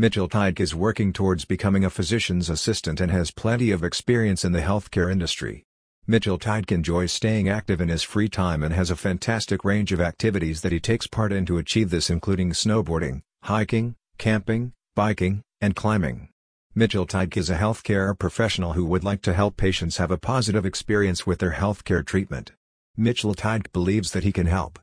Mitchell Tyke is working towards becoming a physician's assistant and has plenty of experience in the healthcare industry. Mitchell Tyke enjoys staying active in his free time and has a fantastic range of activities that he takes part in to achieve this including snowboarding, hiking, camping, biking, and climbing. Mitchell Tyke is a healthcare professional who would like to help patients have a positive experience with their healthcare treatment. Mitchell Tyke believes that he can help.